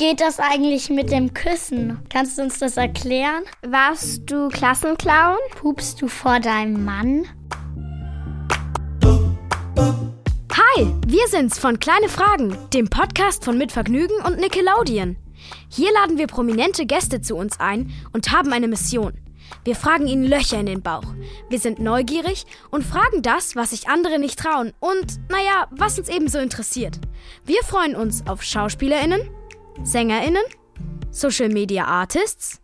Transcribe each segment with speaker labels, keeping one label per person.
Speaker 1: geht das eigentlich mit dem Küssen? Kannst du uns das erklären?
Speaker 2: Warst du Klassenclown?
Speaker 1: Pupst du vor deinem Mann?
Speaker 3: Hi, wir sind's von Kleine Fragen, dem Podcast von Mitvergnügen und Nickelodeon. Hier laden wir prominente Gäste zu uns ein und haben eine Mission. Wir fragen ihnen Löcher in den Bauch. Wir sind neugierig und fragen das, was sich andere nicht trauen und, naja, was uns ebenso interessiert. Wir freuen uns auf SchauspielerInnen, SängerInnen, Social Media Artists,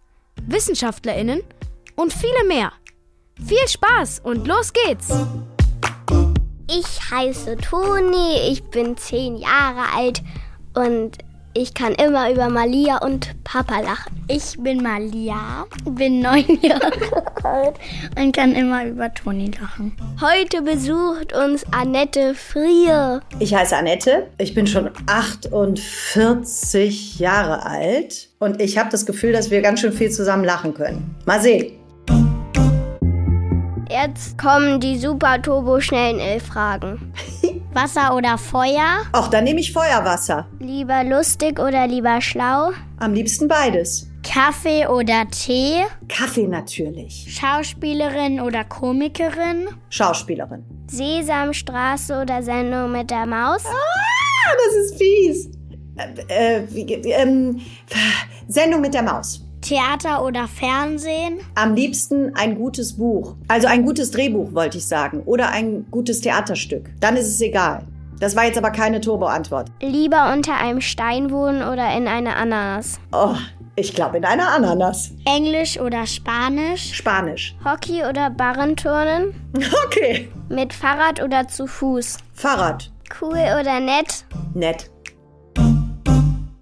Speaker 3: WissenschaftlerInnen und viele mehr. Viel Spaß und los geht's!
Speaker 2: Ich heiße Toni, ich bin zehn Jahre alt und ich kann immer über Malia und Papa lachen.
Speaker 1: Ich bin Malia, bin neun Jahre alt und kann immer über Toni lachen.
Speaker 2: Heute besucht uns Annette Frier.
Speaker 4: Ich heiße Annette, ich bin schon 48 Jahre alt und ich habe das Gefühl, dass wir ganz schön viel zusammen lachen können. Mal sehen.
Speaker 2: Jetzt kommen die super turbo schnellen elf Fragen.
Speaker 1: Wasser oder Feuer?
Speaker 4: Ach, dann nehme ich Feuerwasser.
Speaker 2: Lieber lustig oder lieber schlau?
Speaker 4: Am liebsten beides.
Speaker 1: Kaffee oder Tee?
Speaker 4: Kaffee natürlich.
Speaker 1: Schauspielerin oder Komikerin?
Speaker 4: Schauspielerin.
Speaker 2: Sesamstraße oder Sendung mit der Maus?
Speaker 4: Ah, das ist fies. Äh, äh, wie, ähm, Sendung mit der Maus.
Speaker 1: Theater oder Fernsehen?
Speaker 4: Am liebsten ein gutes Buch. Also ein gutes Drehbuch, wollte ich sagen. Oder ein gutes Theaterstück. Dann ist es egal. Das war jetzt aber keine Turbo-Antwort.
Speaker 2: Lieber unter einem Stein wohnen oder in einer Ananas?
Speaker 4: Oh, ich glaube in einer Ananas.
Speaker 1: Englisch oder Spanisch?
Speaker 4: Spanisch.
Speaker 2: Hockey oder Barrenturnen?
Speaker 4: Okay.
Speaker 2: Mit Fahrrad oder zu Fuß?
Speaker 4: Fahrrad.
Speaker 2: Cool oder nett?
Speaker 4: Nett.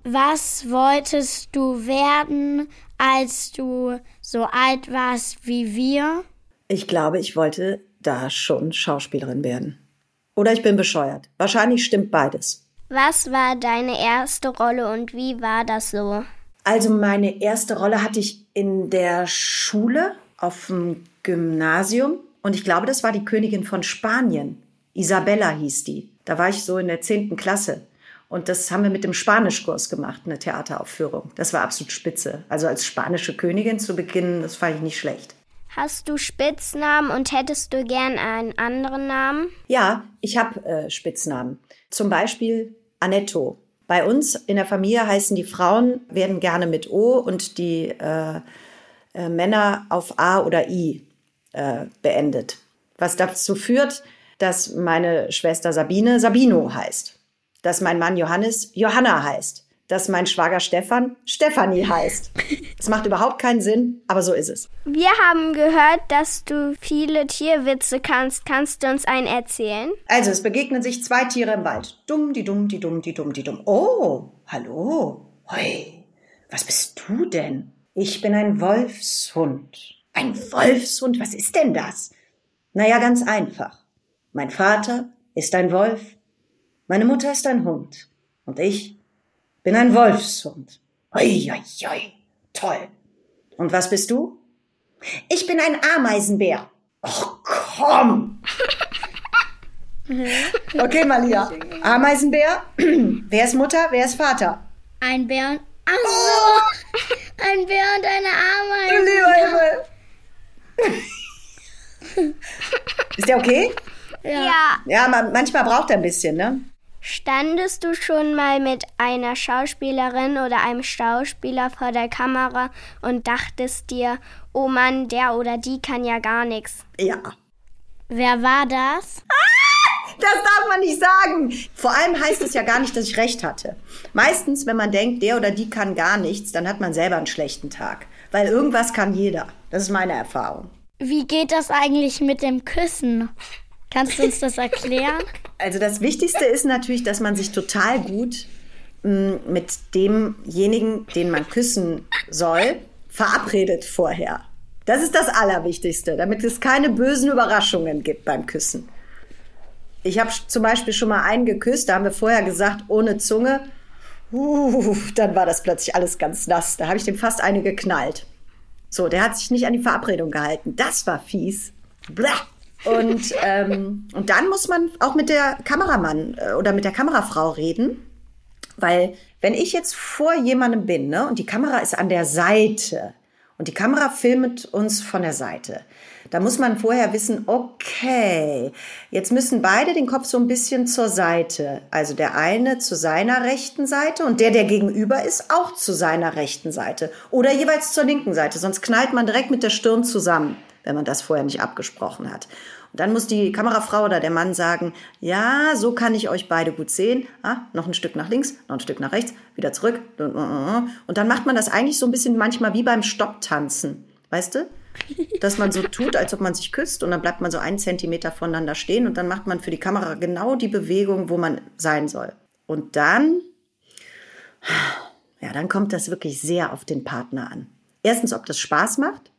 Speaker 1: Was wolltest du werden, als du so alt warst wie wir?
Speaker 4: Ich glaube, ich wollte da schon Schauspielerin werden. Oder ich bin bescheuert. Wahrscheinlich stimmt beides.
Speaker 2: Was war deine erste Rolle und wie war das so?
Speaker 4: Also meine erste Rolle hatte ich in der Schule auf dem Gymnasium und ich glaube, das war die Königin von Spanien. Isabella hieß die. Da war ich so in der zehnten Klasse. Und das haben wir mit dem Spanischkurs gemacht, eine Theateraufführung. Das war absolut spitze. Also als spanische Königin zu beginnen, das fand ich nicht schlecht.
Speaker 2: Hast du Spitznamen und hättest du gern einen anderen Namen?
Speaker 4: Ja, ich habe äh, Spitznamen. Zum Beispiel Annetto. Bei uns in der Familie heißen die Frauen, werden gerne mit O und die äh, äh, Männer auf A oder I äh, beendet. Was dazu führt, dass meine Schwester Sabine Sabino heißt. Dass mein Mann Johannes Johanna heißt. Dass mein Schwager Stefan Stefanie heißt. Es macht überhaupt keinen Sinn, aber so ist es.
Speaker 2: Wir haben gehört, dass du viele Tierwitze kannst. Kannst du uns einen erzählen?
Speaker 4: Also, es begegnen sich zwei Tiere im Wald. Dumm, die dumm, die dumm, die dumm, die dumm. Oh, hallo. Hoi, was bist du denn? Ich bin ein Wolfshund. Ein Wolfshund? Was ist denn das? Naja, ganz einfach. Mein Vater ist ein Wolf, meine Mutter ist ein Hund und ich bin ein Wolfshund. Oi, oi, oi. Toll. Und was bist du? Ich bin ein Ameisenbär. Och, komm. Okay, Malia. Ameisenbär. Wer ist Mutter? Wer ist Vater?
Speaker 1: Ein Bär und. Ach so! Ein Bär und eine Ameise.
Speaker 4: Lieber Himmel. Ist der okay?
Speaker 2: Ja.
Speaker 4: Ja, man, manchmal braucht er ein bisschen, ne?
Speaker 2: Standest du schon mal mit einer Schauspielerin oder einem Schauspieler vor der Kamera und dachtest dir, oh Mann, der oder die kann ja gar nichts?
Speaker 4: Ja.
Speaker 1: Wer war das?
Speaker 4: Das darf man nicht sagen. Vor allem heißt es ja gar nicht, dass ich recht hatte. Meistens, wenn man denkt, der oder die kann gar nichts, dann hat man selber einen schlechten Tag. Weil irgendwas kann jeder. Das ist meine Erfahrung.
Speaker 1: Wie geht das eigentlich mit dem Küssen? Kannst du uns das erklären?
Speaker 4: Also das Wichtigste ist natürlich, dass man sich total gut mh, mit demjenigen, den man küssen soll, verabredet vorher. Das ist das Allerwichtigste, damit es keine bösen Überraschungen gibt beim Küssen. Ich habe zum Beispiel schon mal einen geküsst, da haben wir vorher gesagt, ohne Zunge. Uh, dann war das plötzlich alles ganz nass. Da habe ich dem fast eine geknallt. So, der hat sich nicht an die Verabredung gehalten. Das war fies. Blah. Und, ähm, und dann muss man auch mit der Kameramann äh, oder mit der Kamerafrau reden. Weil wenn ich jetzt vor jemandem bin ne, und die Kamera ist an der Seite und die Kamera filmt uns von der Seite, da muss man vorher wissen, okay, jetzt müssen beide den Kopf so ein bisschen zur Seite. Also der eine zu seiner rechten Seite und der, der gegenüber ist, auch zu seiner rechten Seite. Oder jeweils zur linken Seite. Sonst knallt man direkt mit der Stirn zusammen, wenn man das vorher nicht abgesprochen hat. Und dann muss die Kamerafrau oder der Mann sagen, ja, so kann ich euch beide gut sehen. Ah, noch ein Stück nach links, noch ein Stück nach rechts, wieder zurück. Und dann macht man das eigentlich so ein bisschen manchmal wie beim Stopptanzen. Weißt du? dass man so tut, als ob man sich küsst und dann bleibt man so einen Zentimeter voneinander stehen und dann macht man für die Kamera genau die Bewegung, wo man sein soll. Und dann, ja, dann kommt das wirklich sehr auf den Partner an. Erstens, ob das Spaß macht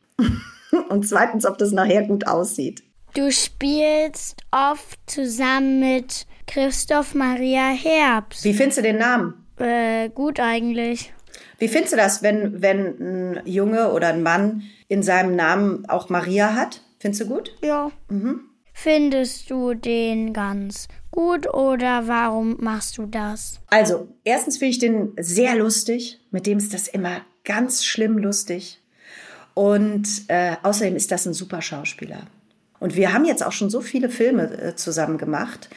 Speaker 4: und zweitens, ob das nachher gut aussieht.
Speaker 1: Du spielst oft zusammen mit Christoph Maria Herbst.
Speaker 4: Wie findest du den Namen?
Speaker 1: Äh, gut eigentlich.
Speaker 4: Wie findest du das, wenn, wenn ein Junge oder ein Mann in seinem Namen auch Maria hat? Findest du gut?
Speaker 1: Ja. Mhm. Findest du den ganz gut oder warum machst du das?
Speaker 4: Also, erstens finde ich den sehr lustig. Mit dem ist das immer ganz schlimm lustig. Und äh, außerdem ist das ein super Schauspieler. Und wir haben jetzt auch schon so viele Filme äh, zusammen gemacht,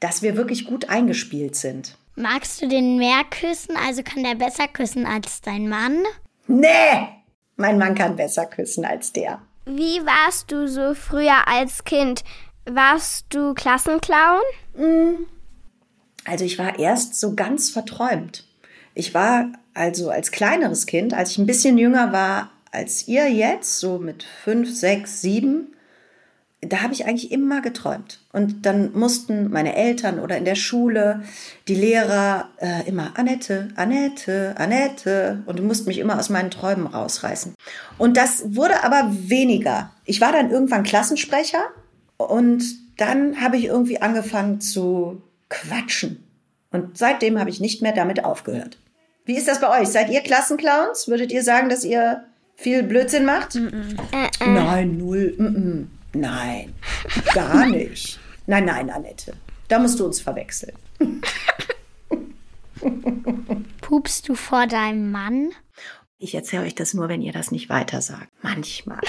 Speaker 4: dass wir wirklich gut eingespielt sind.
Speaker 1: Magst du den mehr küssen? Also kann der besser küssen als dein Mann?
Speaker 4: Nee! Mein Mann kann besser küssen als der.
Speaker 2: Wie warst du so früher als Kind? Warst du Klassenclown? Mm.
Speaker 4: Also ich war erst so ganz verträumt. Ich war also als kleineres Kind, als ich ein bisschen jünger war als ihr jetzt, so mit fünf, sechs, sieben, da habe ich eigentlich immer geträumt. Und dann mussten meine Eltern oder in der Schule die Lehrer äh, immer Annette, Annette, Annette und du musst mich immer aus meinen Träumen rausreißen. Und das wurde aber weniger. Ich war dann irgendwann Klassensprecher und dann habe ich irgendwie angefangen zu quatschen. Und seitdem habe ich nicht mehr damit aufgehört. Wie ist das bei euch? Seid ihr Klassenclowns? Würdet ihr sagen, dass ihr viel Blödsinn macht? Mm -mm. Äh, äh. Nein, null. Mm Nein, gar nicht. Nein, nein, Annette. Da musst du uns verwechseln.
Speaker 1: Pupst du vor deinem Mann?
Speaker 4: Ich erzähle euch das nur, wenn ihr das nicht weiter sagt. Manchmal.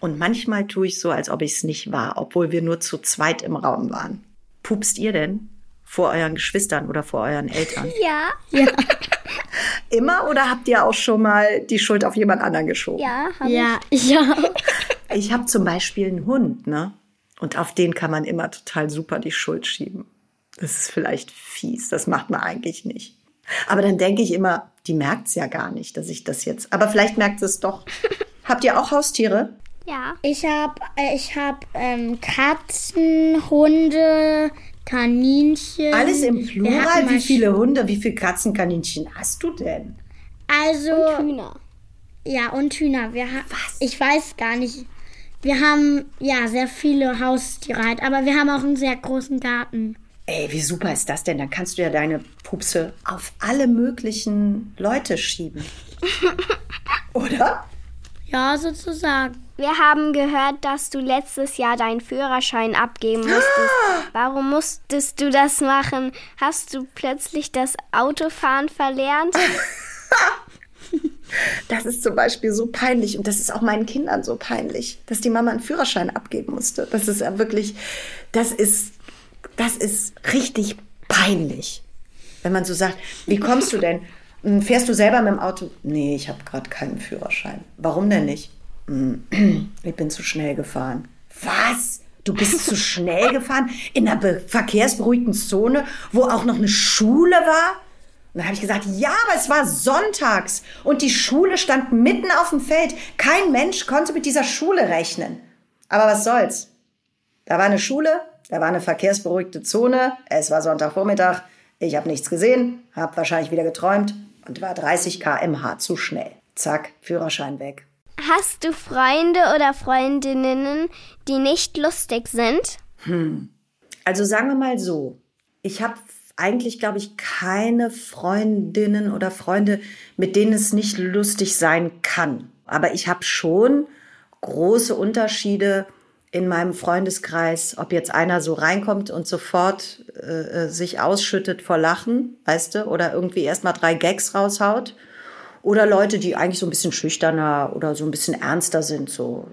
Speaker 4: Und manchmal tue ich so, als ob ich es nicht war, obwohl wir nur zu zweit im Raum waren. Pupst ihr denn vor euren Geschwistern oder vor euren Eltern?
Speaker 2: Ja. Ja.
Speaker 4: Immer oder habt ihr auch schon mal die Schuld auf jemand anderen geschoben?
Speaker 2: Ja,
Speaker 1: hab ja, ich. ja.
Speaker 4: Ich habe zum Beispiel einen Hund, ne? Und auf den kann man immer total super die Schuld schieben. Das ist vielleicht fies, das macht man eigentlich nicht. Aber dann denke ich immer, die merkt es ja gar nicht, dass ich das jetzt. Aber vielleicht merkt es doch. Habt ihr auch Haustiere?
Speaker 2: Ja.
Speaker 1: Ich habe äh, ich hab, ähm, Katzen, Hunde, Kaninchen.
Speaker 4: Alles im Plural? Wie viele Hunde, wie viele Katzen, Kaninchen hast du denn?
Speaker 1: Also.
Speaker 2: Und Hühner.
Speaker 1: Ja, und Hühner. Wir Was? Ich weiß gar nicht. Wir haben ja sehr viele Haustiere halt, aber wir haben auch einen sehr großen Garten.
Speaker 4: Ey, wie super ist das denn? Dann kannst du ja deine Pupse auf alle möglichen Leute schieben. Oder?
Speaker 1: Ja, sozusagen.
Speaker 2: Wir haben gehört, dass du letztes Jahr deinen Führerschein abgeben musstest. Warum musstest du das machen? Hast du plötzlich das Autofahren verlernt?
Speaker 4: Das ist zum Beispiel so peinlich und das ist auch meinen Kindern so peinlich, dass die Mama einen Führerschein abgeben musste. Das ist ja wirklich, das ist, das ist richtig peinlich. Wenn man so sagt, wie kommst du denn? Hm, fährst du selber mit dem Auto? Nee, ich habe gerade keinen Führerschein. Warum denn nicht? Ich bin zu schnell gefahren. Was? Du bist zu schnell gefahren in einer verkehrsberuhigten Zone, wo auch noch eine Schule war? Und dann habe ich gesagt, ja, aber es war sonntags und die Schule stand mitten auf dem Feld. Kein Mensch konnte mit dieser Schule rechnen. Aber was soll's? Da war eine Schule, da war eine verkehrsberuhigte Zone, es war Sonntagvormittag, ich habe nichts gesehen, habe wahrscheinlich wieder geträumt und war 30 km/h zu schnell. Zack, Führerschein weg.
Speaker 2: Hast du Freunde oder Freundinnen, die nicht lustig sind?
Speaker 4: Hm. Also sagen wir mal so, ich habe eigentlich, glaube ich, keine Freundinnen oder Freunde, mit denen es nicht lustig sein kann. Aber ich habe schon große Unterschiede in meinem Freundeskreis, ob jetzt einer so reinkommt und sofort äh, äh sich ausschüttet vor Lachen, weißt du, oder irgendwie erst mal drei Gags raushaut. Oder Leute, die eigentlich so ein bisschen schüchterner oder so ein bisschen ernster sind. So.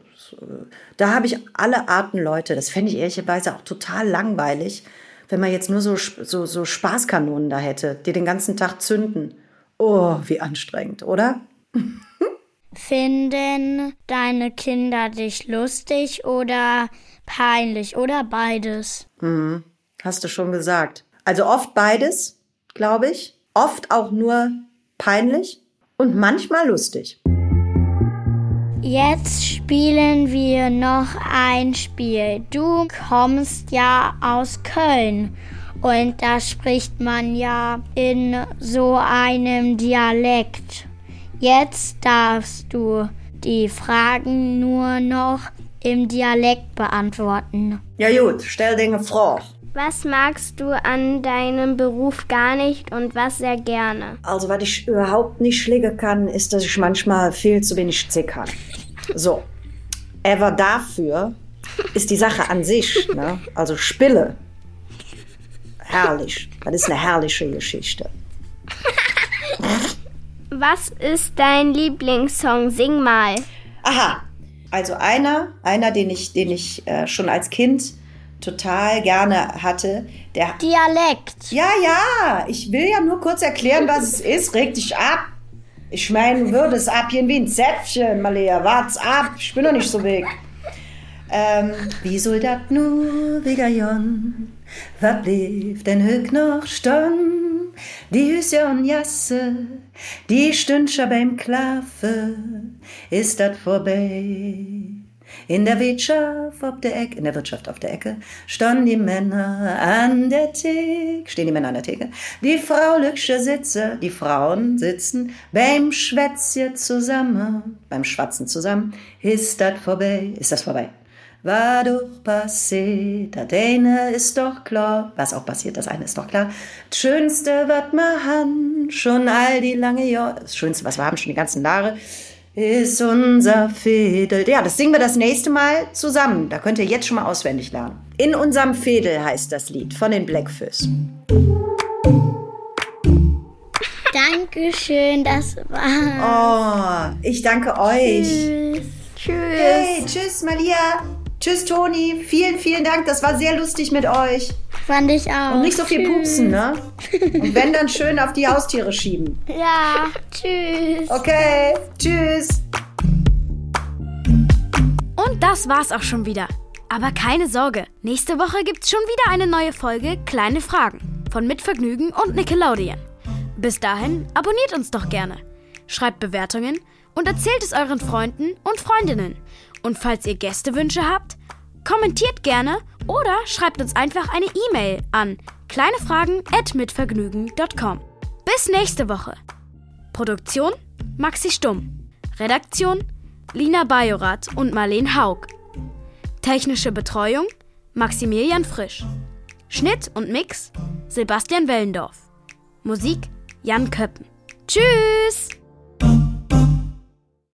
Speaker 4: Da habe ich alle Arten Leute. Das fände ich ehrlicherweise auch total langweilig, wenn man jetzt nur so, so, so Spaßkanonen da hätte, die den ganzen Tag zünden. Oh, wie anstrengend, oder?
Speaker 1: Finden deine Kinder dich lustig oder peinlich oder beides?
Speaker 4: Hm, hast du schon gesagt. Also oft beides, glaube ich. Oft auch nur peinlich und manchmal lustig.
Speaker 1: Jetzt spielen wir noch ein Spiel. Du kommst ja aus Köln und da spricht man ja in so einem Dialekt. Jetzt darfst du die Fragen nur noch im Dialekt beantworten.
Speaker 4: Ja gut, stell dir eine Frage.
Speaker 2: Was magst du an deinem Beruf gar nicht und was sehr gerne?
Speaker 4: Also, was ich überhaupt nicht schlägen kann, ist, dass ich manchmal viel zu wenig zickern. So. Aber dafür ist die Sache an sich, ne? also Spille, herrlich. Das ist eine herrliche Geschichte.
Speaker 2: Was ist dein Lieblingssong? Sing mal.
Speaker 4: Aha, also einer, einer, den ich, den ich äh, schon als Kind total gerne hatte, der
Speaker 1: Dialekt.
Speaker 4: Ja, ja, ich will ja nur kurz erklären, was es ist. Reg dich ab. Ich meine, du würdest abgehen wie ein Zäpfchen, Malia. Wart's ab, ich bin doch nicht so weg. Ähm, wie soll dat nur wieder jon? Was blieb denn höch noch stehen? Die Hüse und Jasse, die Stündcher beim Klafe, ist dat vorbei. In der Wirtschaft auf der Ecke, in der Wirtschaft auf der Ecke, standen die Männer an der Theke, stehen die Männer an der Theke, die Frauliche sitze, die Frauen sitzen beim Schwätzchen zusammen, beim Schwatzen zusammen, ist das vorbei, ist das vorbei. War doch passiert, das eine ist doch klar, was auch passiert, das eine ist doch klar. Das Schönste, was wir haben, schon all die lange Jahre, das Schönste, was wir haben, schon die ganzen Jahre, ist unser Fädel. Ja, das singen wir das nächste Mal zusammen. Da könnt ihr jetzt schon mal auswendig lernen. In unserem Fädel heißt das Lied von den Blackfish.
Speaker 1: Dankeschön, das war.
Speaker 4: Oh, ich danke euch.
Speaker 1: Tschüss.
Speaker 2: Tschüss.
Speaker 4: Hey, tschüss, Malia. Tschüss, Toni. Vielen, vielen Dank. Das war sehr lustig mit euch.
Speaker 1: Fand ich auch.
Speaker 4: Und nicht so viel pupsen, ne? Und wenn, dann schön auf die Haustiere schieben.
Speaker 1: Ja, tschüss.
Speaker 4: Okay, tschüss.
Speaker 3: Und das war's auch schon wieder. Aber keine Sorge, nächste Woche gibt's schon wieder eine neue Folge Kleine Fragen von Mitvergnügen und Nickelodeon. Bis dahin abonniert uns doch gerne, schreibt Bewertungen und erzählt es euren Freunden und Freundinnen. Und falls ihr Gästewünsche habt, kommentiert gerne oder schreibt uns einfach eine E-Mail an kleinefragen@mitvergnügen.com. Bis nächste Woche. Produktion Maxi Stumm. Redaktion Lina Bajorath und Marleen Haug. Technische Betreuung Maximilian Frisch. Schnitt und Mix Sebastian Wellendorf. Musik Jan Köppen. Tschüss!